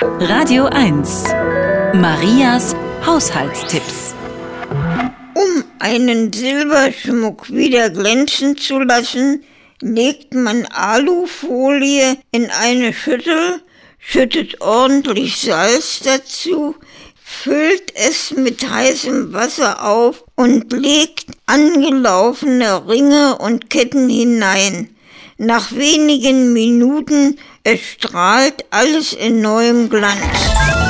Radio 1. Marias Haushaltstipps. Um einen Silberschmuck wieder glänzen zu lassen, legt man Alufolie in eine Schüssel, schüttet ordentlich Salz dazu, füllt es mit heißem Wasser auf und legt angelaufene Ringe und Ketten hinein. Nach wenigen Minuten erstrahlt alles in neuem Glanz.